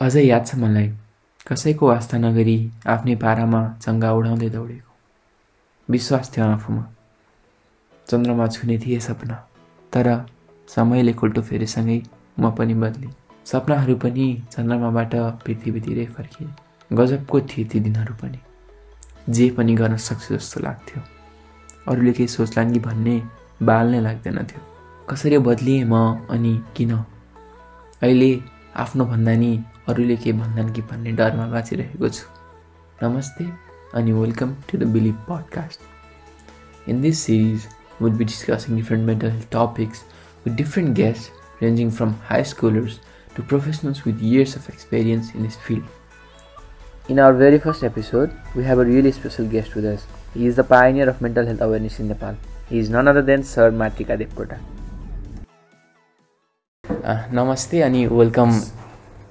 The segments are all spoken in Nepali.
अझै याद छ मलाई? कसैको वास्ता नगरी आफ्नै पारामा चङ्गा उडाउँदै दौडेको। विश्वास थियो आफूमा। चन्द्रमा छुने थिए सपना तर समयले खुल्टो फेरेसँगै म पनि बदलेँ। सपनाहरू पनि चन्द्रमाबाट पृथ्वीतिरै फर्किए। गजबको थिए ती दिनहरू पनि। जे पनि गर्न सक्छु जस्तो लाग्थ्यो। अरूले केही सोच्लान् कि भन्ने बाल नै लाग्दैन थियो। कसरी बदलिएँ म अनि किन? अहिले आफ्नो भन्दा नि अरूले के भन्दान् कि भन्ने डरमा बाँचिरहेको छु नमस्ते अनि welcome to the believe podcast in this series would be discussing different mental health topics with different guests ranging from high schoolers to professionals with years of experience in this field. In our very first episode, we have a really special guest with us. He is the pioneer of mental health awareness in Nepal. He is none other than Sir Matrika Devkota. Uh, namaste and welcome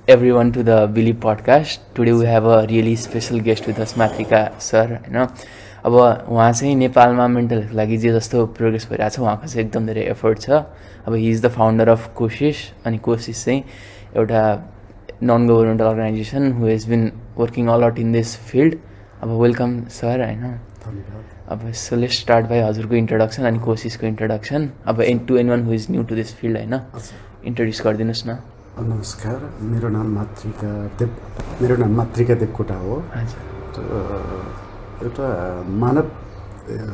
everyone to the Billy podcast. Today we have a really special guest with us, Matrika sir. होइन? अब उहाँ चाहिँ नेपालमा मेन्टल हेल्थको लागि जे जस्तो प्रोग्रेस भइरहेको छ उहाँको चाहिँ एकदम धेरै एफर्ट छ। अब he is the founder of Koshish अनि कोसिस चाहिँ एउटा non governmental organisation who has been working all out in this field अब वेलकम सर होइन? अब सो लेट स्टार्ट बाई हजुरको इन्ट्रोडक्सन अनि कोसिसको इन्ट्रोडक्सन अब and to anyone who is new to this field होइन? इन्ट्रोड्युस गरिदिनुहोस् न। नमस्कार मेरो नाम मातृका देव मेरो नाम मातृका देवकोटा हो। एउटा मानव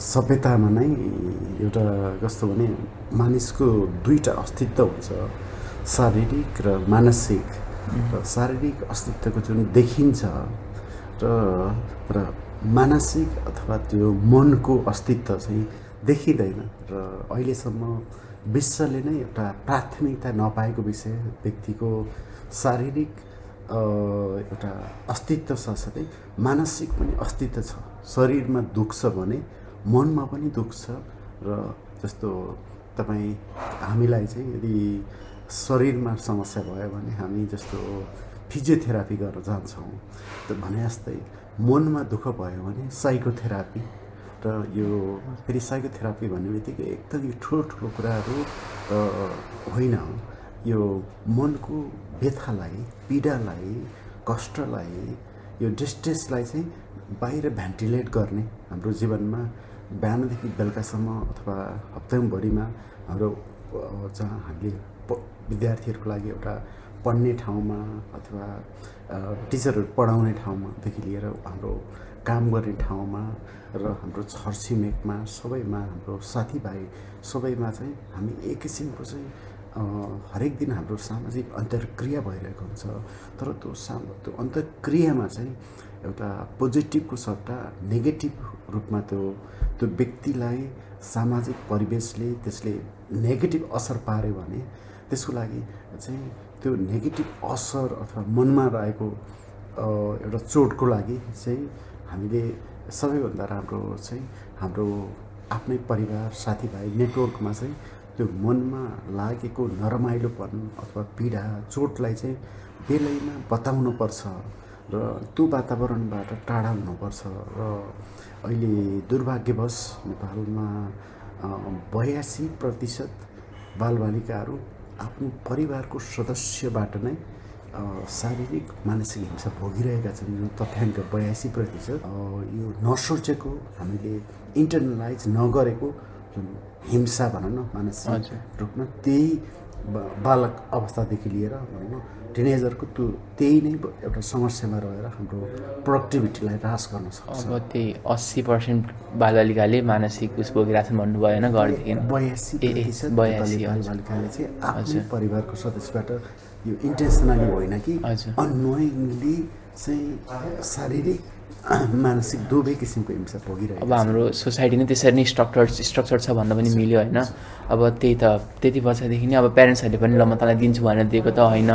सभ्यतामा नै एउटा कस्तो भने मानिसको दुईवटा अस्तित्व हुन्छ। शारीरिक र मानसिक। र शारीरिक अस्तित्वको जुन देखिन्छ र र मानसिक अथवा त्यो मनको अस्तित्व चाहिँ देखिँदैन। र अहिलेसम्म विश्वले नै एउटा प्राथमिकता नपाएको विषय व्यक्तिको शारीरिक एउटा अस्तित्व साथसाथै मानसिक पनि अस्तित्व छ। शरीरमा दुख्छ भने मनमा पनि दुख्छ र जस्तो तपाईँ हामीलाई चाहिँ यदि शरीरमा समस्या भयो भने हामी जस्तो फिजियोथेरापी गर्न जान्छौँ भने जस्तै मनमा दुःख भयो भने साइकोथेरापी र यो फेरि साइकोथेरापी भन्ने बित्तिकै एकदम यो ठुलो ठुलो कुराहरू होइन। यो मनको व्यथालाई पीडालाई कष्टलाई यो डिस्ट्रेसलाई चाहिँ बाहिर भेन्टिलेट गर्ने हाम्रो जीवनमा बिहानदेखि बेलुकासम्म अथवा हप्ताभरिमा हाम्रो जहाँ हामीले विद्यार्थीहरूको लागि एउटा पढ्ने ठाउँमा अथवा टिचरहरू पढाउने ठाउँमादेखि लिएर हाम्रो काम गर्ने ठाउँमा र हाम्रो छरछिमेकमा सबैमा हाम्रो साथीभाइ सबैमा चाहिँ हामी एक किसिमको चाहिँ हरेक दिन हाम्रो सामाजिक अन्तर्क्रिया भइरहेको हुन्छ। तर त्यो साम त्यो अन्तर्क्रियामा चाहिँ एउटा पोजिटिभको सट्टा नेगेटिभ रूपमा त्यो त्यो व्यक्तिलाई सामाजिक परिवेशले त्यसले नेगेटिभ असर पार्यो भने त्यसको लागि चाहिँ त्यो नेगेटिभ असर अथवा मनमा रहेको एउटा चोटको लागि चाहिँ हामीले सबैभन्दा राम्रो चाहिँ हाम्रो आफ्नै परिवार साथीभाइ नेटवर्कमा चाहिँ त्यो मनमा लागेको नरमाइलोपन अथवा पीडा चोटलाई चाहिँ बेलैमा बताउनुपर्छ र त्यो वातावरणबाट टाढा हुनुपर्छ र अहिले दुर्भाग्यवश नेपालमा बयासी प्रतिशत बालबालिकाहरू आफ्नो परिवारको सदस्यबाट नै शारीरिक मानसिक हिंसा भोगिरहेका छन् जुन तथ्याङ्क बयासी प्रतिशत यो नसोचेको हामीले इन्टरनलाइज नगरेको जुन हिंसा भनौँ न मानसिक। रूपमा त्यही बालक अवस्थादेखि लिएर भनौँ न टिनेजरको त्यो त्यही नै एउटा समस्यामा रहेर हाम्रो प्रोडक्टिभिटीलाई ह्रास गर्न सक्छ अब त्यही अस्सी पर्सेन्ट बालबालिकाले मानसिक उस भोगिरहेको छन् भन्नुभयो होइन घरदेखि बयासी बयासी। बालबालिकाले चाहिँ आफ्नै। परिवारको सदस्यबाट यो इन्टेन्सनली होइन कि। अनोइङली चाहिँ शारीरिक मानसिक दुवै किसिमको हिंसा भोगिरहेको अब हाम्रो सोसाइटी नै त्यसरी नै स्ट्रक्चर स्ट्रक्चर छ भन्दा पनि मिल्यो होइन। अब त्यही त त्यति वर्षदेखि नै अब प्यारेन्ट्सहरूले पनि ल म तँलाई दिन्छु भनेर दिएको त होइन।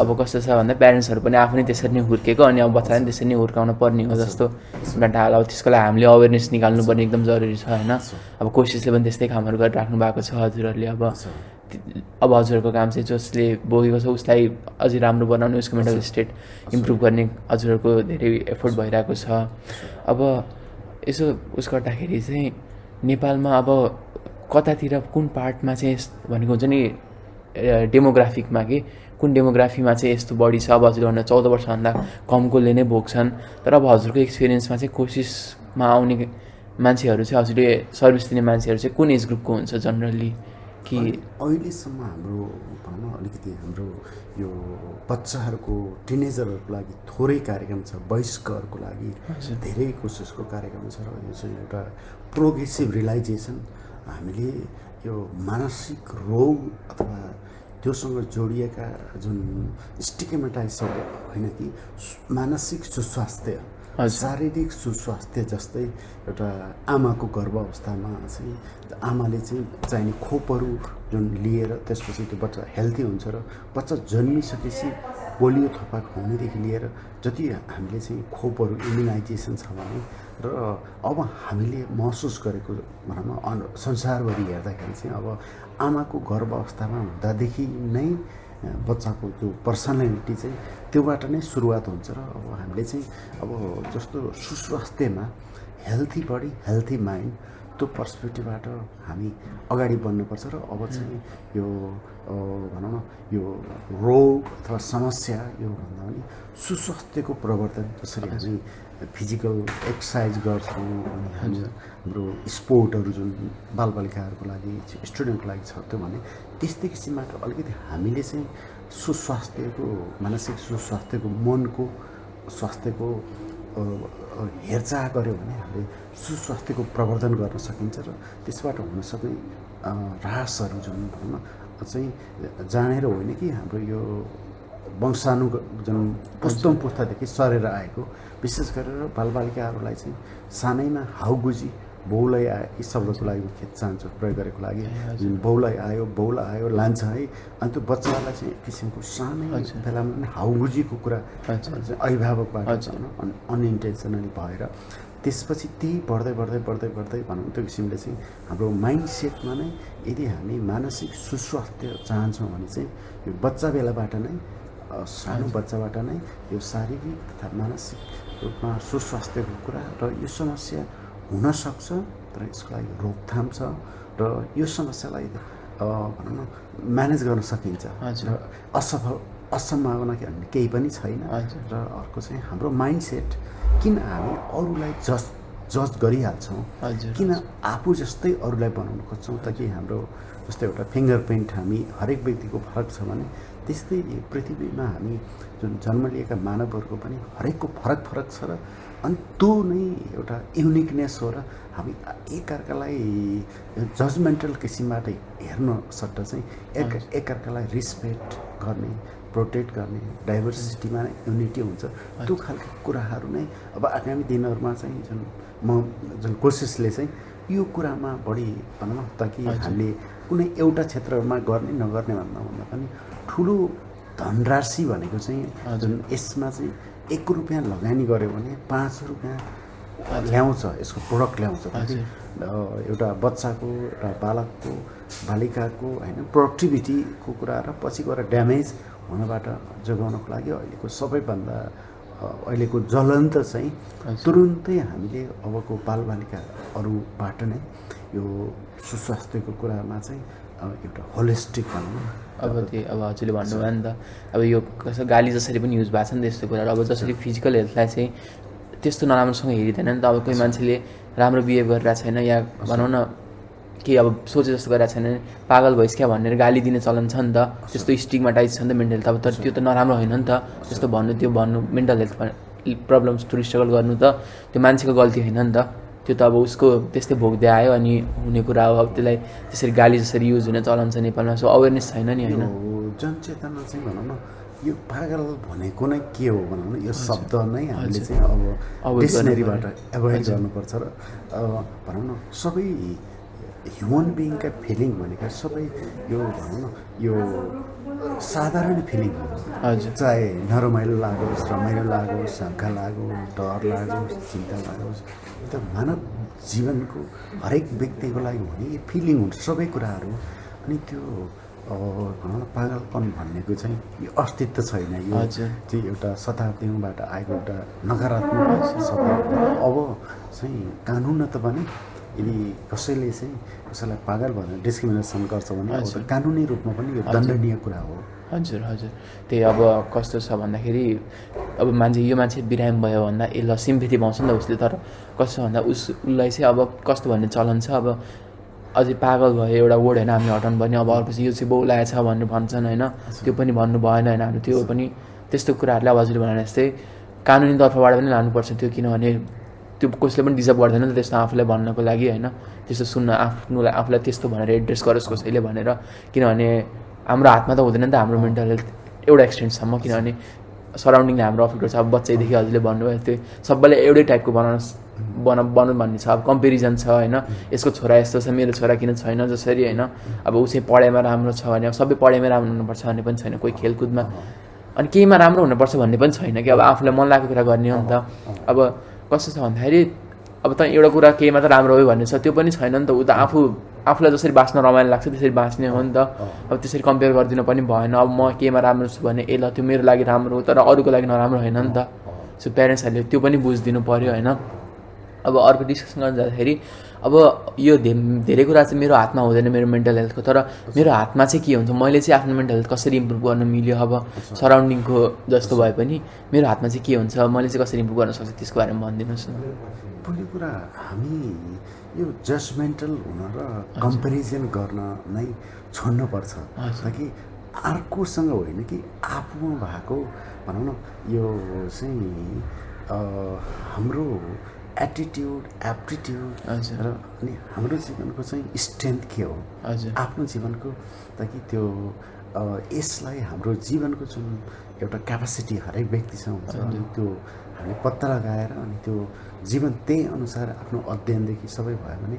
अब कस्तो छ भन्दा प्यारेन्ट्सहरू पनि आफू नै त्यसरी नै हुर्केको अनि अब बच्चालाई पनि त्यसरी नै हुर्काउन पर्ने हो जस्तो। एउटा हाल अब त्यसको लागि हामीले अवेरनेस निकाल्नुपर्ने एकदम जरुरी छ होइन। अब कोसिसले पनि त्यस्तै कामहरू गरिराख्नु भएको छ हजुरहरूले अब। अब हजुरहरूको काम चाहिँ जसले बोकेको छ उसलाई अझै राम्रो बनाउने उसको मेन्टल स्टेट इम्प्रुभ गर्ने हजुरहरूको धेरै एफोर्ट भइरहेको छ। अब यसो उस गर्दाखेरि चाहिँ नेपालमा अब कतातिर कुन पार्टमा चाहिँ भनेको हुन्छ नि डेमोग्राफिकमा कि कुन डेमोग्राफीमा चाहिँ यस्तो बढी छ? अब हजुरले भन्दा चौध वर्षभन्दा कमकोले नै भोग्छन् तर अब हजुरको एक्सपिरियन्समा चाहिँ कोसिसमा आउने मान्छेहरू चाहिँ हजुरले सर्भिस दिने मान्छेहरू चाहिँ कुन एज ग्रुपको हुन्छ जनरली? कि अहिलेसम्म हाम्रो भनौँ न अलिकति हाम्रो यो बच्चाहरूको टिनेजरहरूको लागि थोरै कार्यक्रम छ वयस्कहरूको लागि धेरै कोसिसको कार्यक्रम छ र यो चाहिँ एउटा प्रोग्रेसिभ रियलाइजेसन। हामीले यो मानसिक रोग अथवा त्योसँग जोडिएका जुन स्टिकेमेटाइज होइन कि मानसिक सुस्वास्थ्य शारीरिक सुस्वास्थ्य जस्तै एउटा आमाको गर्भ अवस्थामा चाहिँ आमाले चाहिँ चाहिने खोपहरू जुन लिएर त्यसपछि त्यो बच्चा हेल्दी हुन्छ र बच्चा जन्मिसकेपछि पोलियो थपा खुवाउनेदेखि लिएर जति हामीले चाहिँ खोपहरू इम्युनाइजेसन छ भने र अब हामीले महसुस गरेको भनौँ न संसारभरि हेर्दाखेरि चाहिँ अब आमाको गर्भ अवस्थामा हुँदादेखि नै बच्चाको त्यो पर्सनालिटी चाहिँ त्योबाट नै सुरुवात हुन्छ र अब हामीले चाहिँ अब जस्तो सुस्वास्थ्यमा हेल्थी बडी हेल्थी माइन्ड त्यो पर्सपेक्टिभबाट हामी अगाडि बढ्नुपर्छ र अब चाहिँ यो भनौँ न यो रोग अथवा समस्या यो भन्दा पनि सुस्वास्थ्यको प्रवर्तन जसरी हामी फिजिकल एक्सर्साइज गर्छौँ अनि हामी हाम्रो स्पोर्टहरू जुन बालबालिकाहरूको लागि स्टुडेन्टको लागि छ त्यो भने त्यस्तै किसिमबाट अलिकति हामीले चाहिँ सुस्वास्थ्यको मानसिक सुस्वास्थ्यको मनको स्वास्थ्यको हेरचाह गऱ्यो भने हामीले सुस्वास्थ्यको प्रवर्धन गर्न सकिन्छ र त्यसबाट हुन सक्ने ह्रासहरू जुन भनौँ न चाहिँ जानेर होइन कि हाम्रो यो वंशानु जुन पुस्तौँ पुस्तादेखि सरेर आएको विशेष गरेर बालबालिकाहरूलाई चाहिँ सानैमा हाउगुजी बौलाई आयो यी शब्दको लागि खेत चाहन्छु प्रयोग गरेको लागि। बौलाई आयो बौला आयो लान्छ है। अनि त्यो बच्चाहरूलाई चाहिँ एक किसिमको सानै बेलामा पनि हाउगुजीको कुरा अभिभावकबाट अनइन्टेन्सनली भएर त्यसपछि त्यही बढ्दै बढ्दै बढ्दै बढ्दै भनौँ त्यो किसिमले चाहिँ हाम्रो माइन्ड सेटमा नै यदि हामी मानसिक सुस्वास्थ्य चाहन्छौँ भने चाहिँ यो बच्चा बेलाबाट नै सानो बच्चाबाट नै यो शारीरिक तथा मानसिक रूपमा सुस्वास्थ्यको कुरा र यो समस्या हुनसक्छ तर यसको लागि रोकथाम छ र यो समस्यालाई भनौँ न म्यानेज गर्न सकिन्छ। र असफल असम्भावना भन्ने केही पनि छैन। र अर्को चाहिँ हाम्रो माइन्ड सेट किन हामी अरूलाई जज जज गरिहाल्छौँ? किन आफू जस्तै अरूलाई बनाउन खोज्छौँ? त कि हाम्रो जस्तै एउटा फिङ्गर प्रिन्ट हामी हरेक व्यक्तिको फरक छ भने त्यस्तै पृथ्वीमा हामी जुन जन्म लिएका मानवहरूको पनि हरेकको फरक फरक छ र अनि त्यो नै एउटा युनिकनेस हो र हामी एकअर्कालाई जजमेन्टल किसिमबाट हेर्न सट्टा चाहिँ एक एकअर्कालाई रिस्पेक्ट गर्ने प्रोटेक्ट गर्ने डाइभर्सिटीमा नै युनिटी हुन्छ। त्यो खालको कुराहरू नै अब आगामी दिनहरूमा चाहिँ जुन म जुन कोसिसले चाहिँ यो कुरामा बढी भनौँ न ताकि हामीले कुनै एउटा क्षेत्रमा गर्ने नगर्ने भन्दा भन्दा पनि ठुलो धनराशि भनेको चाहिँ जुन यसमा चाहिँ एक रुपियाँ लगानी गऱ्यो भने पाँच रुपियाँ ल्याउँछ यसको प्रोडक्ट ल्याउँछ। एउटा बच्चाको एउटा बालकको बालिकाको होइन प्रोडक्टिभिटीको कुरा र पछि गएर ड्यामेज हुनबाट जोगाउनको लागि अहिलेको सबैभन्दा अहिलेको ज्वलन्त चाहिँ तुरुन्तै हामीले अबको बालबालिकाहरूबाट नै यो सुस्वास्थ्यको कुरामा चाहिँ एउटा होलिस्टिक भनौँ अब त्यो अब हजुरले भन्नुभयो नि त अब यो कसै गाली जसरी पनि युज भएको छ नि त यस्तो कुराहरू अब जसरी फिजिकल हेल्थलाई चाहिँ त्यस्तो नराम्रोसँग हेरिँदैन नि त। अब कोही मान्छेले राम्रो बिहेभ गरिरहेको छैन या भनौँ न केही अब सोचे जस्तो गरिरहेको छैन पागल भइस क्या भनेर गाली दिने चलन छ नि त। त्यस्तो स्टिगमाटाइज छ नि त मेन्टल हेल्थ अब तर त्यो त नराम्रो होइन नि त। त्यस्तो भन्नु त्यो भन्नु mental health problems to struggle गर्नु त त्यो मान्छेको गल्ती होइन नि त। त्यो त अब उसको त्यस्तै भोग्दै आयो अनि हुने कुरा हो अब त्यसलाई त्यसरी गाली जसरी युज हुने चलन छ नेपालमा सो अवेरनेस छैन नि होइन? जनचेतना चाहिँ भनौँ न यो पागल भनेको नै के हो भनौँ न यो शब्द नै हामीले चाहिँ अब डिक्सनेरीबाट एभोइड गर्नुपर्छ र भनौँ न सबै ह्युमन बिङका फिलिङ भनेका सबै यो भनौँ न यो साधारण फिलिङ हो। हजुर। चाहे नरमाइलो लागोस् रमाइलो लागोस् शङ्का लागोस् डर लागोस् चिन्ता लागोस् त मानव जीवनको हरेक व्यक्तिको लागि हुने फिलिङ हुन्छ सबै कुराहरू। अनि त्यो भनौँ न पागलपन भन्नेको चाहिँ यो अस्तित्व छैन। यो चाहिँ एउटा शताब्दीबाट आएको एउटा नकारात्मक अब चाहिँ कानुन त भने यदि कसैले चाहिँ कसैलाई पागल भनेर डिस्क्रिमिनेसन गर्छ भने कानुनी रूपमा पनि यो दण्डनीय कुरा हो। हजुर हजुर। त्यही अब कस्तो छ भन्दाखेरि अब मान्छे यो मान्छे बिरामी भयो भन्दा ए ल सिम्पेथी पाउँछ नि त उसले तर कस्तो भन्दा उस उसलाई चाहिँ अब कस्तो भन्ने चलन छ? अब अझै पागल भयो एउटा वर्ड होइन हामीले हटाउनु पर्ने। अब अर्को चाहिँ यो चाहिँ बोलाएछ भनेर भन्छन् होइन? त्यो पनि भन्नु भएन होइन? हाम्रो त्यो पनि त्यस्तो कुराहरूलाई अब हजुरले भने जस्तै कानुनी तर्फबाट पनि लानुपर्छ त्यो किनभने त्यो कसले पनि डिजर्भ गर्दैन नि त त्यस्तो आफूलाई भन्नको लागि होइन? त्यस्तो सुन्न आफ्नोलाई आफूलाई त्यस्तो भनेर एड्रेस गरोस् कसैले भनेर। किनभने हाम्रो हातमा त हुँदैन नि त हाम्रो मेन्टल हेल्थ एउटा एक्सटेन्टसम्म किनभने सराउन्डिङले हाम्रो अफेक्ट गर्छ अब बच्चैदेखि हजुरले भन्नुभयो त्यो सबैले एउटै टाइपको बनाउनुहोस् बना बनाउनु भन्ने छ। अब कम्पेरिजन छ होइन। यसको छोरा यस्तो छ मेरो छोरा किन छैन जसरी होइन। अब चाहिँ पढाइमा राम्रो छ भने अब सबै पढाइमै राम्रो हुनुपर्छ भन्ने पनि छैन। कोही खेलकुदमा अनि केहीमा राम्रो हुनुपर्छ भन्ने पनि छैन कि। अब आफूलाई मन लागेको कुरा गर्ने हो नि त। अब कस्तो छ भन्दाखेरि अब त एउटा कुरा केहीमा त राम्रो हो भन्ने छ त्यो पनि छैन नि त। ऊ त आफू आफूलाई जसरी बाँच्न रमाइलो लाग्छ त्यसरी बाँच्ने हो नि त। अब त्यसरी कम्पेयर गरिदिनु पनि भएन। अब म केहीमा राम्रो छु भने ए ल त्यो मेरो लागि राम्रो हो तर अरूको लागि नराम्रो होइन नि त। सो प्यारेन्ट्सहरूले त्यो पनि बुझिदिनु पऱ्यो होइन। अब अर्को डिस्कसन गर्न जाँदाखेरि अब यो धे धेरै कुरा चाहिँ मेरो हातमा हुँदैन मेरो मेन्टल हेल्थको तर मेरो हातमा चाहिँ के हुन्छ मैले चाहिँ आफ्नो मेन्टल हेल्थ कसरी इम्प्रुभ गर्न मिल्यो अब सराउन्डिङको जस्तो भए पनि मेरो हातमा चाहिँ के हुन्छ मैले चाहिँ कसरी इम्प्रुभ गर्न सक्छु त्यसको बारेमा भनिदिनुहोस् न। पहिलो कुरा हामी यो जजमेन्टल हुन र कम्पेरिजन गर्न नै छोड्नुपर्छ। ताकि अर्कोसँग होइन कि आफूमा भएको भनौँ न यो चाहिँ हाम्रो एटिट्युड एप्टिट्युड र अनि हाम्रो जीवनको चाहिँ स्ट्रेन्थ के हो? आफ्नो जीवनको ताकि त्यो यसलाई हाम्रो जीवनको जुन एउटा क्यापासिटी हरेक व्यक्तिसँग हुन्छ त्यो हामीले पत्ता लगाएर अनि त्यो जीवन त्यही अनुसार आफ्नो अध्ययनदेखि सबै भयो भने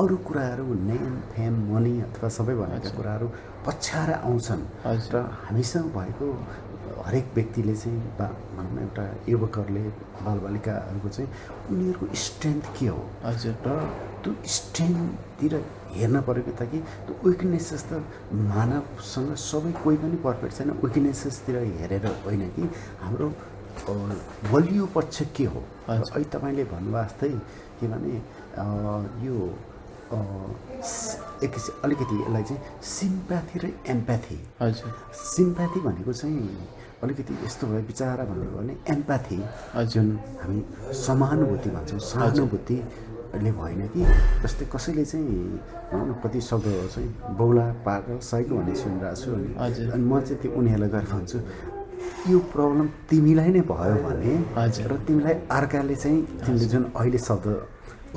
अरू कुराहरू नेम फेम मनी अथवा सबै भनेका कुराहरू पछ्याएर आउँछन्। र हामीसँग भएको हरेक व्यक्तिले चाहिँ बा भनौँ न एउटा युवकहरूले बालबालिकाहरूको चाहिँ उनीहरूको स्ट्रेन्थ के हो? हजुर। र त्यो स्ट्रेन्थतिर हेर्न पऱ्यो कि ताकि त्यो विकनेसेस त मानवसँग सबै कोही पनि पर्फेक्ट छैन। विकनेसेसतिर हेरेर होइन कि हाम्रो बलियो पक्ष के हो? अहिले तपाईँले भन्नुभयो जस्तै के भने यो एक अलिकति यसलाई चाहिँ सिम्प्याथी र एम्प्याथी। हजुर। सिम्प्याथी भनेको चाहिँ अलिकति यस्तो भयो विचारा भनेको भने एम्प्याथी जुन हामी समानुभूति भन्छौँ। सहानुभूतिले भएन कि जस्तै कसैले चाहिँ भनौँ न कति शब्द चाहिँ बौला पागल साइको भन्ने सुनिरहेको छु अनि अनि म चाहिँ त्यो उनीहरूलाई गएर भन्छु। यो प्रब्लम तिमीलाई नै भयो भने र तिमीलाई अर्काले चाहिँ तिमीले जुन अहिले शब्द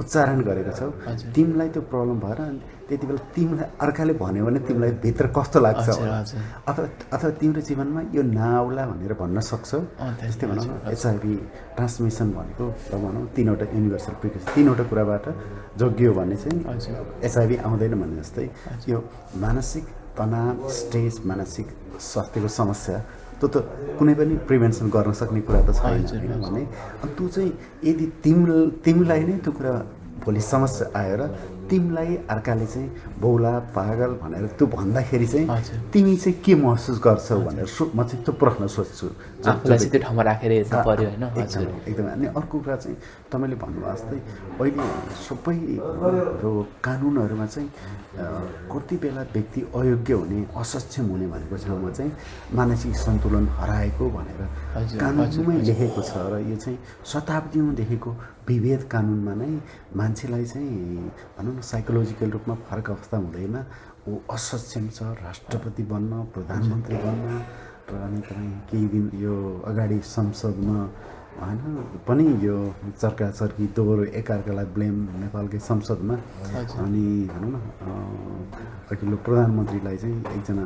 उच्चारण गरेको छौ तिमीलाई त्यो प्रब्लम भएर त्यति बेला तिमीलाई अर्काले भन्यो भने तिमीलाई भित्र कस्तो लाग्छ अथवा अथवा तिम्रो जीवनमा यो नआउला भनेर भन्न सक्छौ? जस्तै भनौँ न एचआइभी ट्रान्समिसन भनेको र भनौँ तिनवटा युनिभर्सल प्रिकसन तिनवटा कुराबाट जोगियो भने चाहिँ एचआइभी आउँदैन भने जस्तै यो मानसिक तनाव स्ट्रेस मानसिक स्वास्थ्यको समस्या त्यो त कुनै पनि प्रिभेन्सन गर्न सक्ने कुरा त छैन होइन भने त्यो चाहिँ यदि तिम तिमीलाई नै त्यो कुरा भोलि समस्या आएर तिमीलाई अर्काले चाहिँ बौला पागल भनेर त्यो भन्दाखेरि चाहिँ तिमी चाहिँ के महसुस गर्छौ भनेर सो म चाहिँ त्यो प्रश्न सोध्छु। त्यो ठाउँमा राखेर होइन? एकदमै अनि अर्को कुरा चाहिँ तपाईँले भन्नुभयो जस्तै अहिले सबै यो कानुनहरूमा चाहिँ कति बेला व्यक्ति अयोग्य हुने असक्षम हुने भनेको ठाउँमा चाहिँ मानसिक सन्तुलन हराएको भनेर कानुनमै लेखेको छ र यो चाहिँ शताब्दीमा देखेको विभेद कानुनमा नै मान्छेलाई चाहिँ भनौँ न साइकोलोजिकल रूपमा फरक अवस्था हुँदैन। ऊ असक्षम छ राष्ट्रपति बन्न प्रधानमन्त्री बन्न र अनि तपाईँ केही दिन यो अगाडि संसदमा होइन पनि यो चर्का चर्की दोहोरो एकअर्कालाई ब्लेम नेपालकै संसदमा। अनि भनौँ न अघिल्लो प्रधानमन्त्रीलाई चाहिँ एकजना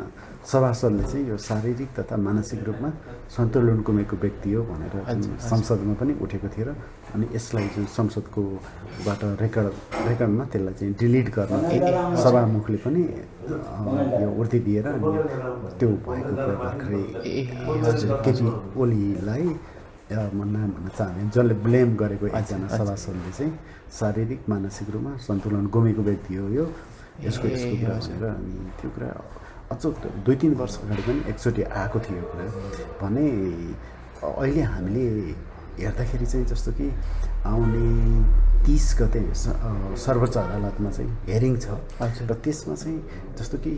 सभासदले चाहिँ यो शारीरिक तथा मानसिक रूपमा सन्तुलन गुमेको व्यक्ति हो भनेर संसदमा पनि उठेको थियो र अनि यसलाई जुन संसदकोबाट रेकर्ड रेकर्डमा त्यसलाई चाहिँ डिलिट गर्न सभामुखले पनि यो उर्ती दिएर अनि त्यो भएको कुरा भर्खरै केपी ओलीलाई म नाम भन्न चाहने जसले ब्लेम गरेको एकजना सभासदले चाहिँ शारीरिक मानसिक रूपमा सन्तुलन गुमेको व्यक्ति हो यो। यसको यसको कुरा भनेर अनि त्यो कुरा अझ दुई तिन वर्ष अगाडि पनि एकचोटि आएको थियो कुरा। भने अहिले हामीले हेर्दाखेरि चाहिँ जस्तो कि आउने तिस गते सर्वोच्च अदालतमा चाहिँ हेरिङ छ। र त्यसमा चाहिँ जस्तो कि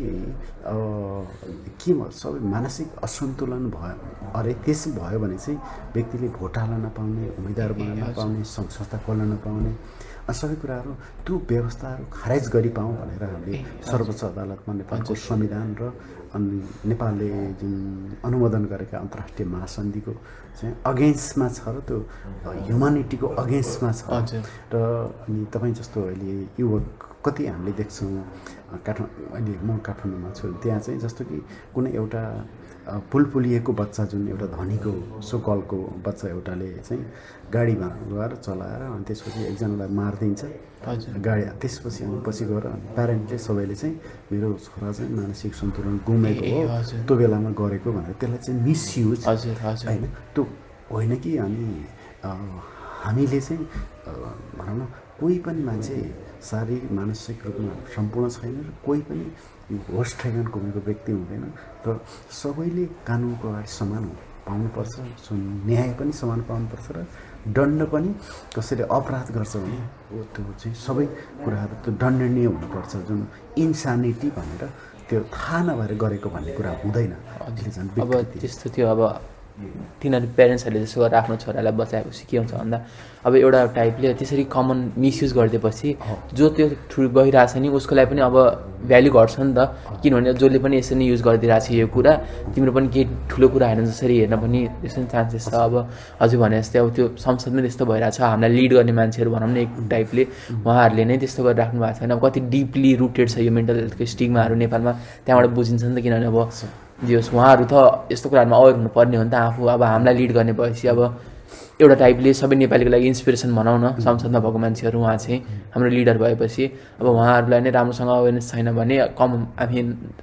के सबै मानसिक असन्तुलन भयो अरे त्यस भयो भने चाहिँ व्यक्तिले भोट हाल्न नपाउने उम्मेदवार बनाउन नपाउने सङ्घ संस्था खोल्न नपाउने सबै कुराहरू त्यो व्यवस्थाहरू खारेज गरिपाउँ भनेर हामीले सर्वोच्च अदालतमा नेपालको संविधान र अनि नेपालले जुन अनुमोदन गरेका अन्तर्राष्ट्रिय महासन्धिको चाहिँ अगेन्स्टमा छ र त्यो ह्युमानिटीको अगेन्स्टमा छ। र अनि तपाईँ जस्तो अहिले युवक कति हामीले देख्छौँ काठमाडौँ अहिले म काठमाडौँमा छु त्यहाँ चाहिँ जस्तो कि कुनै एउटा पुलपुलिएको बच्चा जुन एउटा धनीको सोकलको बच्चा एउटाले चाहिँ गाडीमा गएर चलाएर अनि त्यसपछि एकजनालाई मारिदिन्छ। गाडी त्यसपछि अनि पछि गएर प्यारेन्टले सबैले चाहिँ मेरो छोरा चाहिँ मानसिक सन्तुलन गुमेको हो त्यो बेलामा गरेको भनेर त्यसलाई चाहिँ मिसयुज होइन त्यो होइन कि अनि हामीले चाहिँ भनौँ न कोही पनि मान्छे शारीरिक मानसिक रूपमा सम्पूर्ण छैन र कोही पनि होस ठेगान गुमेको व्यक्ति हुँदैन र सबैले कानुनको अगाडि समान पाउनुपर्छ न्याय पनि समान पाउनुपर्छ र दण्ड पनि कसैले अपराध गर्छ भने त्यो चाहिँ सबै कुराहरू त्यो दण्डनीय हुनुपर्छ जुन इन्सानिटी भनेर त्यो थाहा नभएर गरेको भन्ने कुरा हुँदैन। अब त्यस्तो थियो अब तिनीहरू पेरेन्ट्सहरूले जस्तो गरेर आफ्नो छोरालाई बचाएपछि के हुन्छ भन्दा अब एउटा टाइपले त्यसरी कमन मिसयुज गरिदिएपछि जो त्यो थ्रु गइरहेछ नि उसको लागि पनि अब भ्याल्यु घट्छ नि त। किनभने जसले पनि यसरी नै युज गरिदिइरहेको छ यो कुरा तिम्रो पनि केही ठुलो कुरा होइन जसरी हेर्न पनि त्यस्तो चान्सेस छ। अब हजुर भने जस्तै अब त्यो संसदमै त्यस्तो भइरहेको छ हामीलाई लिड गर्ने मान्छेहरू भनौँ न एक टाइपले उहाँहरूले नै त्यस्तो गरिराख्नु भएको छैन। कति डिपली रुटेड छ यो मेन्टल हेल्थको स्टिगमाहरू नेपालमा त्यहाँबाट बुझिन्छ नि त किनभने अब दियोस् उहाँहरू त यस्तो कुराहरूमा अवेर हुनुपर्ने हो नि त आफू। अब हामीलाई लिड गर्ने भएपछि अब एउटा टाइपले सबै नेपालीको लागि इन्सपिरेसन भनौँ न संसदमा भएको मान्छेहरू उहाँ चाहिँ हाम्रो लिडर भएपछि अब उहाँहरूलाई नै राम्रोसँग अवेरनेस छैन भने कम हामी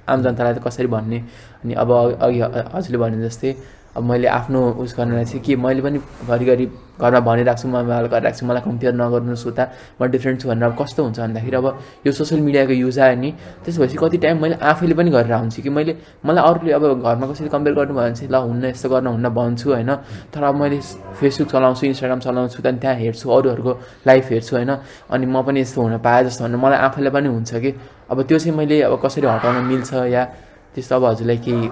आम जनतालाई त कसरी भन्ने अनि अब अघि हजुरले भने जस्तै अब मैले आफ्नो उस गर्नलाई चाहिँ के मैले पनि घरिघरि घरमा भनिरहेको छु म गरिरहेको छु मलाई कम्पेयर नगर्नुहोस् उता म डिफ्रेन्ट छु भनेर अब कस्तो हुन्छ भन्दाखेरि अब यो सोसियल मिडियाको युज आयो नि त्यस भएपछि कति टाइम मैले आफैले पनि गरेर हुन्छु कि मैले मलाई अरूले अब घरमा कसरी कम्पेयर गर्नु भयो भने चाहिँ ल हुन्न यस्तो गर्न हुन्न भन्छु होइन तर अब मैले फेसबुक चलाउँछु इन्स्टाग्राम चलाउँछु त्यहाँदेखि त्यहाँ हेर्छु अरूहरूको लाइफ हेर्छु होइन अनि म पनि यस्तो हुन पाएँ जस्तो भने मलाई आफैलाई पनि हुन्छ कि अब त्यो चाहिँ मैले अब कसरी हटाउन मिल्छ या त्यस्तो अब हजुरलाई केही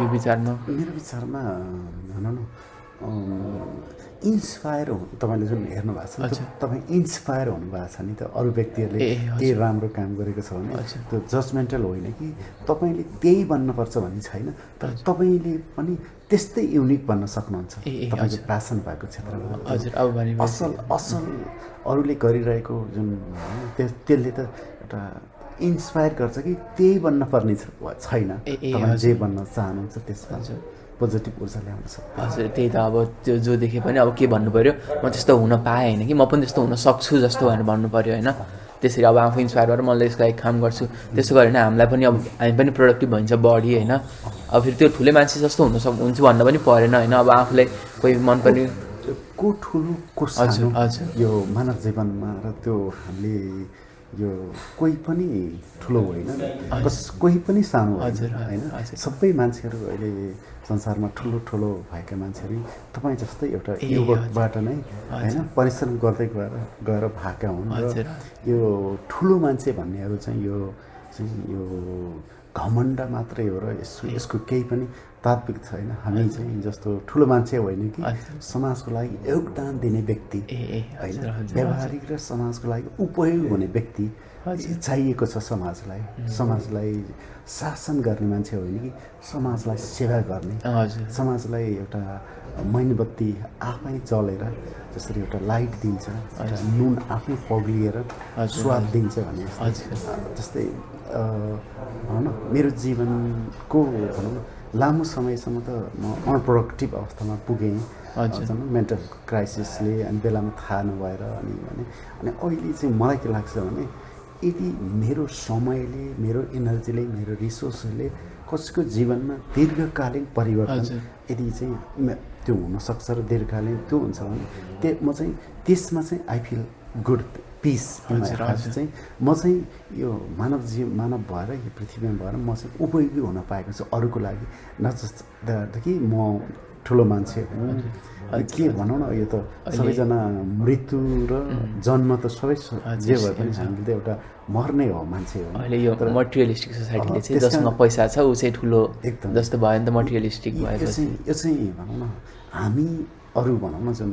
यो विचारमा? मेरो विचारमा भनौँ न इन्सपायर हुनु तपाईँले जुन हेर्नु भएको छ तपाईँ इन्सपायर हुनुभएको छ नि त अरू व्यक्तिहरूले केही राम्रो काम गरेको छ भने त्यो जजमेन्टल होइन कि तपाईँले त्यही बन्नुपर्छ भन्ने छैन तर तपाईँले पनि त्यस्तै युनिक बन्न सक्नुहुन्छ। तपाईँको प्यासन भएको क्षेत्रमा। असल असल अरूले गरिरहेको जुन त्यसले त एउटा इन्सपायर गर्छ कि त्यही बन्न पर्ने छैन। तपाईँ जे बन्न चाहनुहुन्छ त्यसमा पोजिटिभ ऊर्जा ल्याउन सक्छ हजुर त्यही त अब त्यो जो देखे पनि अब के भन्नु पऱ्यो म त्यस्तो हुन पाएँ होइन कि म पनि त्यस्तो हुन सक्छु जस्तो भनेर भन्नु पऱ्यो होइन। त्यसरी अब आफू इन्सपायर भएर मैले यसको लागि काम गर्छु। त्यसो गरेर नै हामीलाई पनि अब हामी पनि प्रोडक्टिभ भइन्छ बडी होइन। अब फेरि त्यो ठुलै मान्छे जस्तो हुन सक् हुन्छ भन्न पनि परेन होइन। अब आफूलाई कोही मन पर्ने को ठुलो को हजुर हजुर। यो मानव जीवनमा र त्यो हामीले यो कोही पनि ठुलो होइन। कस कोही पनि सानो होइन सबै मान्छेहरू अहिले संसारमा ठुलो ठुलो भएका मान्छेहरू। तपाईँ जस्तै एउटा युवकबाट नै होइन? परिश्रम गर्दै गएर गएर भएका हुन् र यो ठुलो मान्छे भन्नेहरू चाहिँ यो चाहिँ यो घमण्ड मात्रै हो र यसको यसको केही पनि तात्विक छैन। हामी चाहिँ जस्तो ठुलो मान्छे होइन कि समाजको लागि योगदान दिने व्यक्ति होइन। व्यावहारिक र समाजको लागि उपयोग हुने व्यक्ति चाहिएको छ समाजलाई। समाजलाई शासन गर्ने मान्छे होइन कि समाजलाई सेवा गर्ने। समाजलाई एउटा मैनबत्ती आफै जलेर जसरी एउटा लाइट दिन्छ नुन आफै पग्लिएर स्वाद दिन्छ भने जस्तै भनौँ न मेरो जीवनको भनौँ लामो समयसम्म त म अनप्रोडक्टिभ अवस्थामा पुगेँ। मेन्टल क्राइसिसले अनि बेलामा थाहा नभएर अनि भने अनि अहिले चाहिँ मलाई के लाग्छ भने यदि मेरो समयले मेरो एनर्जीले मेरो रिसोर्सहरूले कसैको जीवनमा दीर्घकालीन परिवर्तन यदि चाहिँ त्यो हुनसक्छ र दीर्घकालीन त्यो हुन्छ भने त्यो म चाहिँ त्यसमा चाहिँ आई फिल गुड पिस चाहिँ म चाहिँ यो मानव जीव मानव भएर यो पृथ्वीमा भएर म चाहिँ उपयोगी हुन पाएको छु अरूको लागि। न जस्तो कि म ठुलो मान्छे हुँ। के भनौँ न यो त सबैजना मृत्यु र जन्म त सबै जे भए पनि हामीले त एउटा मर्ने हो मान्छे हो। अहिले यो मटेरियलिस्टिक सोसाइटीले चाहिँ जसमा पैसा छ ऊ चाहिँ ठुलो एकदम। जस्तो भयो नि त मटेरियलिस्टिक भयो यो चाहिँ यो चाहिँ भनौँ न हामी अरू भनौँ न जुन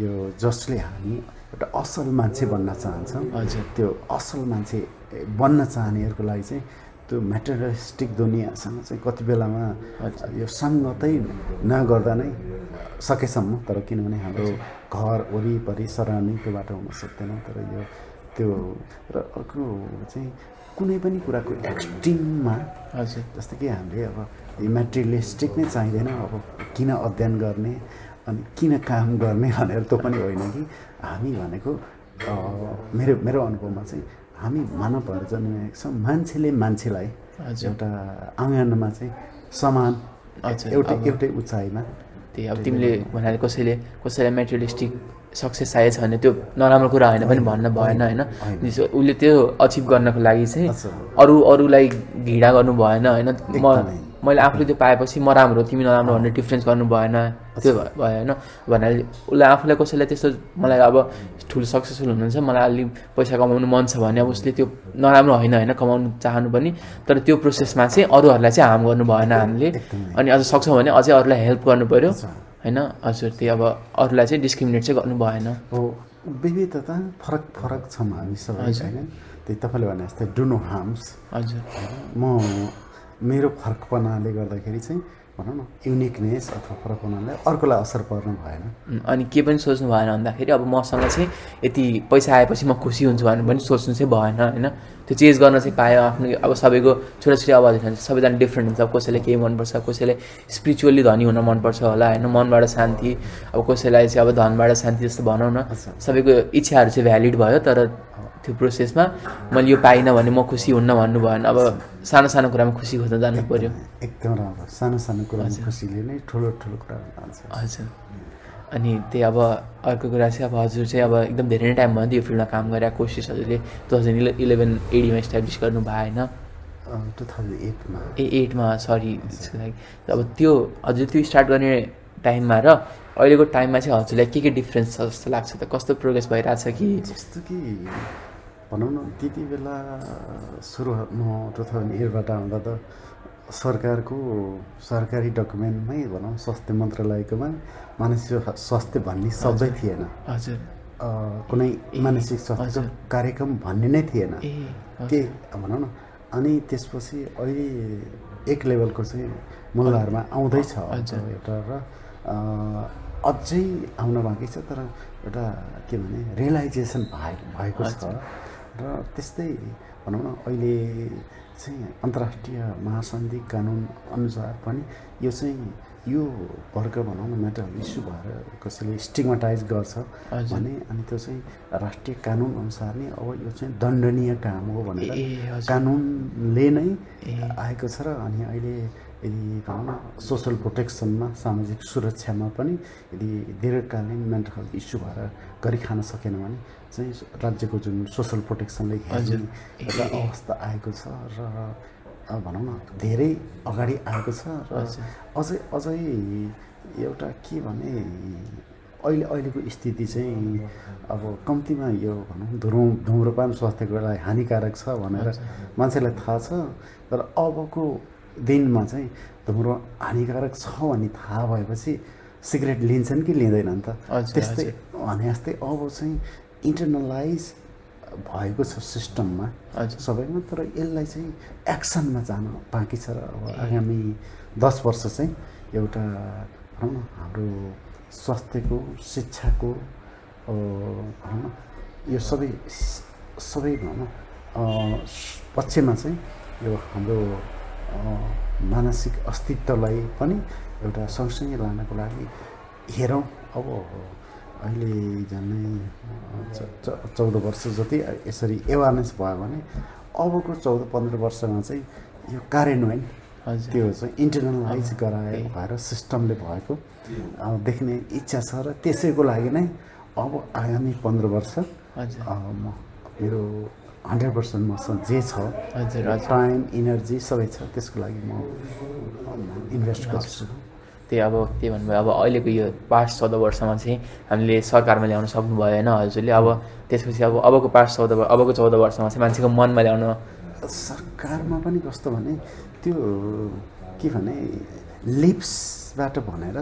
यो जसले हामी एउटा असल मान्छे बन्न चाहन्छौँ। हजुर। त्यो असल मान्छे बन्न चाहनेहरूको लागि चाहिँ त्यो मेटेरियलिस्टिक दुनियाँसँग चाहिँ कति बेलामा यो सङ्गतै नगर्दा नै सकेसम्म तर किनभने हाम्रो घर वरिपरि सराउन्डिङ त्यो बाटो हुन सक्दैन। तर यो त्यो र अर्को चाहिँ कुनै पनि कुराको एक्सट्रिममा हजुर। जस्तै कि हामीले अब यो मेटेरियलिस्टिक नै चाहिँदैन अब किन अध्ययन गर्ने अनि किन काम गर्ने भनेर त्यो पनि होइन कि? हामी भनेको मेरो मेरो अनुभवमा चाहिँ हामी मानवहरू जन्मेका छौँ मान्छेले मान्छेलाई एउटा आँगनमा चाहिँ समान एउटै एउटै उचाइमा त्यही अब तिमीले भन्नाले कसैले कसैलाई मेटेरियलिस्टिक सक्सेस आएछ भने त्यो नराम्रो कुरा होइन पनि भन्न भएन होइन? उसले त्यो अचिभ गर्नको लागि चाहिँ अरू अरूलाई घृणा गर्नु भएन होइन? म मैले आफूले त्यो पाएपछि म राम्रो तिमी नराम्रो भन्ने डिफ्रेन्स गर्नु भएन। त्यो भयो होइन? भन्नाले उसले आफूलाई कसैलाई त्यस्तो मलाई अब ठुलो सक्सेसफुल हुनुहुन्छ मलाई अलि पैसा कमाउनु मन छ भने अब उसले त्यो नराम्रो होइन होइन कमाउनु चाहनु पनि तर त्यो प्रोसेसमा चाहिँ अरूहरूलाई चाहिँ हार्म गर्नु भएन हामीले। अनि अझ सक्छौँ भने अझै अरूलाई हेल्प गर्नु पऱ्यो होइन? हजुर त्यो अब अरूलाई चाहिँ डिस्क्रिमिनेट चाहिँ गर्नु भएन। हो विविधता फरक फरक छौँ हामी सबै होइन? त्यही तपाईँले भने जस्तै डु नो हार्म्स हजुर। म मेरो फरकपनाले गर्दाखेरि चाहिँ भनौँ न युनिकनेस अथवा फरकपनाले अर्कोलाई असर पर्नु भएन। अनि के पनि सोच्नु भएन भन्दाखेरि अब मसँग चाहिँ यति पैसा आएपछि म खुसी हुन्छु भनेर पनि सोच्नु चाहिँ भएन होइन? त्यो चेन्ज गर्न चाहिँ पायो आफ्नो अब सबैको छोटाछोटी आवाजहरू हुन्छ सबैजना डिफ्रेन्ट हुन्छ। कसैलाई केही मनपर्छ कसैलाई स्पिरिचुअल्ली धनी हुन मनपर्छ होला होइन? मनबाट शान्ति अब कसैलाई चाहिँ अब धनबाट शान्ति जस्तो भनौँ न। सबैको इच्छाहरू चाहिँ भ्यालिड भयो तर त्यो प्रोसेसमा मैले यो पाइनँ भने म खुसी हुन्न भन्नु भएन अब सानो सानो कुरामा खुसी खोज्न जानु पऱ्यो एकदम राम्रो। सानो सानो कुरामा खुसीले नै ठुलो ठुलो कुरा हजुर। अनि त्यही अब अर्को कुरा चाहिँ अब हजुर चाहिँ अब एकदम धेरै नै टाइम भयो यो फिल्डमा काम गरेर कोसिस हजुरले टु थाउजन्ड इले इलेभेन एडीमा इस्टाब्लिस गर्नु भयो होइन? टु थाउजन्ड एटमा ए एटमा सरी त्यसको लागि। अब त्यो हजुर त्यो स्टार्ट गर्ने टाइममा र अहिलेको टाइममा चाहिँ हजुरलाई के के डिफ्रेन्स छ जस्तो लाग्छ त? कस्तो प्रोग्रेस भइरहेछ कि? जस्तो कि भनौँ न त्यति बेला सुरु म टु थाउजन्ड एटबाट आउँदा त सरकारको सरकारी डकुमेन्टमै भनौँ स्वास्थ्य मन्त्रालयकोमा मानसिक स्वास्थ्य भन्ने शब्दै थिएन। हजुर। कुनै मानसिक स्वास्थ्य कार्यक्रम भन्ने नै थिएन। के भनौँ न। अनि त्यसपछि अहिले एक लेभलको चाहिँ मूल्यहरूमा आउँदैछ एउटा र अझै आउन बाँकी छ तर एउटा के भने रियलाइजेसन भए भएको छ। र त्यस्तै भनौँ न अहिले चाहिँ अन्तर्राष्ट्रिय महासन्धि कानुन अनुसार पनि यो चाहिँ यो वर्ग भनौँ न मेटल इस्यु भएर कसैले स्टिगमाटाइज गर्छ भने अनि त्यो चाहिँ राष्ट्रिय कानुन अनुसार नै अब यो चाहिँ दण्डनीय काम हो भनेर कानुनले नै आएको छ र अनि अहिले यदि भनौँ न सोसल प्रोटेक्सनमा सामाजिक सुरक्षामा पनि यदि दीर्घकालीन मेन्टल हेल्थ इस्यु भएर गरी खान सकेन भने चाहिँ राज्यको जुन सोसल प्रोटेक्सनले हेर्ने एउटा अवस्था आएको छ र भनौँ न धेरै अगाडि आएको छ र अझै अझै एउटा के भने अहिले अहिलेको स्थिति चाहिँ अब कम्तीमा यो भनौँ धुरु धुम्रपान स्वास्थ्यको लागि हानिकारक छ भनेर मान्छेलाई थाहा छ। तर अबको दिनमा चाहिँ धुम्रो हानिकारक छ भन्ने थाहा भएपछि सिगरेट लिन्छन् कि लिँदैनन् त? त्यस्तै भने जस्तै अब चाहिँ इन्टरनलाइज भएको छ सिस्टममा सबैमा तर यसलाई चाहिँ एक्सनमा जान बाँकी छ र अब आगामी दस वर्ष चाहिँ एउटा भनौँ न हाम्रो स्वास्थ्यको शिक्षाको भनौँ न यो सबै सबै भनौँ न पक्षमा चाहिँ यो हाम्रो मानसिक अस्तित्वलाई पनि एउटा सँगसँगै लानको लागि हेरौँ। अब अहिले झन्डै चौध वर्ष जति यसरी एवारनेस भयो भने अबको चौध पन्ध्र वर्षमा चाहिँ यो कार्यान्वयन त्यो चाहिँ इन्टरनलाइज गराए भएर सिस्टमले भएको देख्ने इच्छा छ र त्यसैको लागि नै अब आगामी पन्ध्र वर्ष म मेरो हन्ड्रेड पर्सेन्ट मसँग जे छ टाइम इनर्जी सबै छ। त्यसको लागि म इन्भेस्ट गर्छु। त्यही अब त्यही भन्नुभयो। अब अहिलेको यो पाँच चौध वर्षमा चाहिँ हामीले सरकारमा ल्याउन सक्नु भएन हजुरले। अब त्यसपछि अब अबको पाँच चौध अबको चौध वर्षमा चाहिँ मान्छेको मनमा ल्याउन सरकारमा पनि कस्तो भने त्यो के भने लिप्सबाट भनेर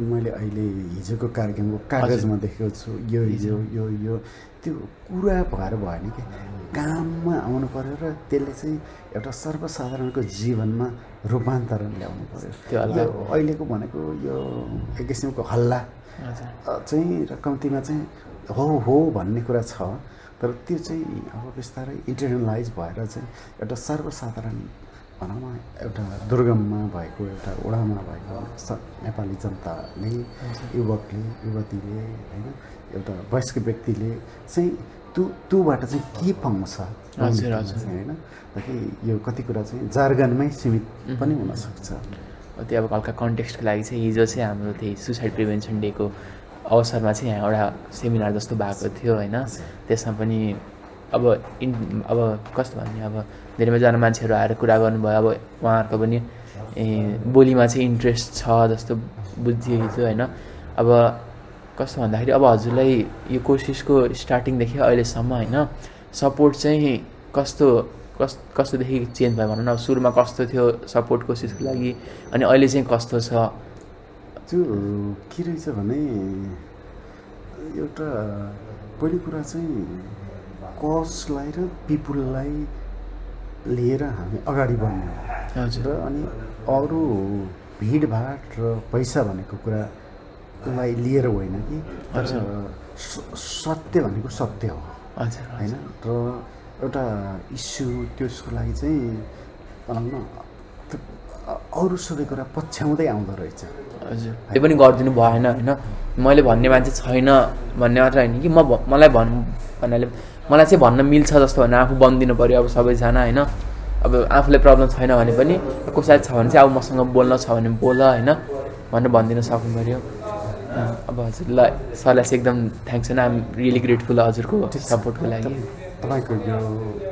मैले अहिले हिजोको कार्यक्रमको कागजमा देखेको छु। यो यो यो यो। त्यो कुरा भएर भएन कि। काममा आउनु पऱ्यो र त्यसले चाहिँ एउटा सर्वसाधारणको जीवनमा रूपान्तरण ल्याउनु पऱ्यो यो अहिलेको भनेको यो एक किसिमको हल्ला चाहिँ र कम्तीमा चाहिँ हो हो भन्ने कुरा छ। तर त्यो चाहिँ अब बिस्तारै इन्टरनलाइज भएर चाहिँ एउटा सर्वसाधारण भनौँ न एउटा दुर्गममा भएको एउटा ओडामा भएको नेपाली जनताले युवकले युवतीले होइन एउटा वयस्क व्यक्तिले चाहिँ त्यो त्योबाट चाहिँ के पाउँछ? होइन? ताकि यो कति कुरा चाहिँ जार्गनमै सीमित पनि हुनसक्छ। त्यो अब हल्का कन्टेक्स्टको लागि चाहिँ हिजो चाहिँ हाम्रो त्यही सुसाइड प्रिभेन्सन डेको अवसरमा चाहिँ यहाँ एउटा सेमिनार जस्तो भएको थियो होइन? त्यसमा पनि अब इन् अब कस्तो भन्ने अब धेरैजना मान्छेहरू आएर कुरा गर्नुभयो। अब उहाँहरूको पनि बोलीमा चाहिँ इन्ट्रेस्ट छ जस्तो बुझियो हिजो होइन? अब कस्तो भन्दाखेरि अब हजुरलाई यो कोसिसको स्टार्टिङदेखि अहिलेसम्म होइन। सपोर्ट चाहिँ कस्तो कस कस्तोदेखि चेन्ज भयो भनौँ न। अब सुरुमा कस्तो थियो सपोर्ट कोसिसको लागि अनि अहिले चाहिँ कस्तो छ? त्यो के रहेछ भने एउटा पहिलो कुरा चाहिँ कसलाई र पिपुललाई लिएर हामी अगाडि बढ्ने हजुर। अनि अरू भिडभाड र पैसा भनेको कुरालाई लिएर होइन कि? सत्य भनेको सत्य हो। होइन? र एउटा इस्यु त्यसको लागि चाहिँ भनौँ न अरू सबै कुरा पछ्याउँदै आउँदो रहेछ। हजुर। त्यो पनि गरिदिनु भएन होइन? मैले भन्ने मान्छे छैन भन्ने मात्र होइन कि म मलाई भन् भन्नाले मलाई चाहिँ भन्न मिल्छ जस्तो भने आफू बनिदिनु पऱ्यो अब सबैजना होइन? अब आफूलाई प्रब्लम छैन भने पनि कसैलाई छ भने चाहिँ अब मसँग बोल्न छ भने बोल होइन? भनेर भनिदिन सक्नु पऱ्यो अब हजुरलाई सरलाई चाहिँ एकदम थ्याङ्क्स होइन आइम रियली ग्रेटफुल हजुरको सपोर्टको लागि। तपाईँको यो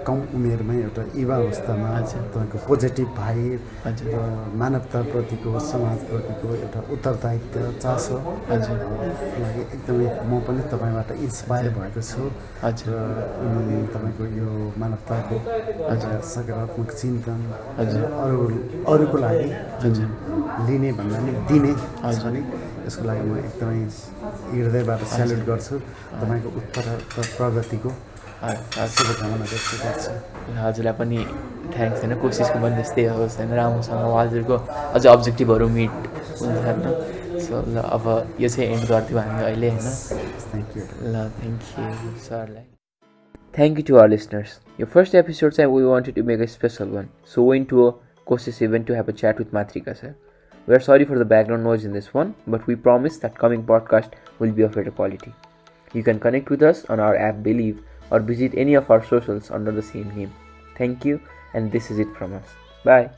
कम उमेरमै एउटा युवा अवस्थामा तपाईँको पोजिटिभ भाइब र मानवताप्रतिको समाजप्रतिको एउटा उत्तरदायित्व चासो। लागि एकदमै म पनि तपाईँबाट इन्सपायर भएको छु। र अनि तपाईँको यो मानवताको सकारात्मक चिन्तन अरू अरूको लागि लिने भन्दा पनि दिने। नि यसको लागि म एकदमै हृदयबाट सेल्युट गर्छु। तपाईँको उत्तर प्रगतिको शुभकामना व्यक्त गर्छु। हजुरलाई पनि थ्याङ्क्स होइन। कोसिसको पनि त्यस्तै होस् होइन। राम्रोसँग हजुरको अझ अब्जेक्टिभहरू मिट हुन्छ होइन सो ल अब यो चाहिँ एन्ड गर्थ्यौँ हामी अहिले होइन? थ्याङ्क यू ल थ्याङ्क यू सरलाई। Thank you to our listeners यो फर्स्ट एपिसोड चाहिँ we wanted to make a special one so when to Koshish event to have a chat with Matrika sir We are sorry for the background noise in this one, but we promise that coming podcast will be of better quality. You can connect with us on our app Believe or visit any of our socials under the same name. Thank you, and this is it from us. Bye.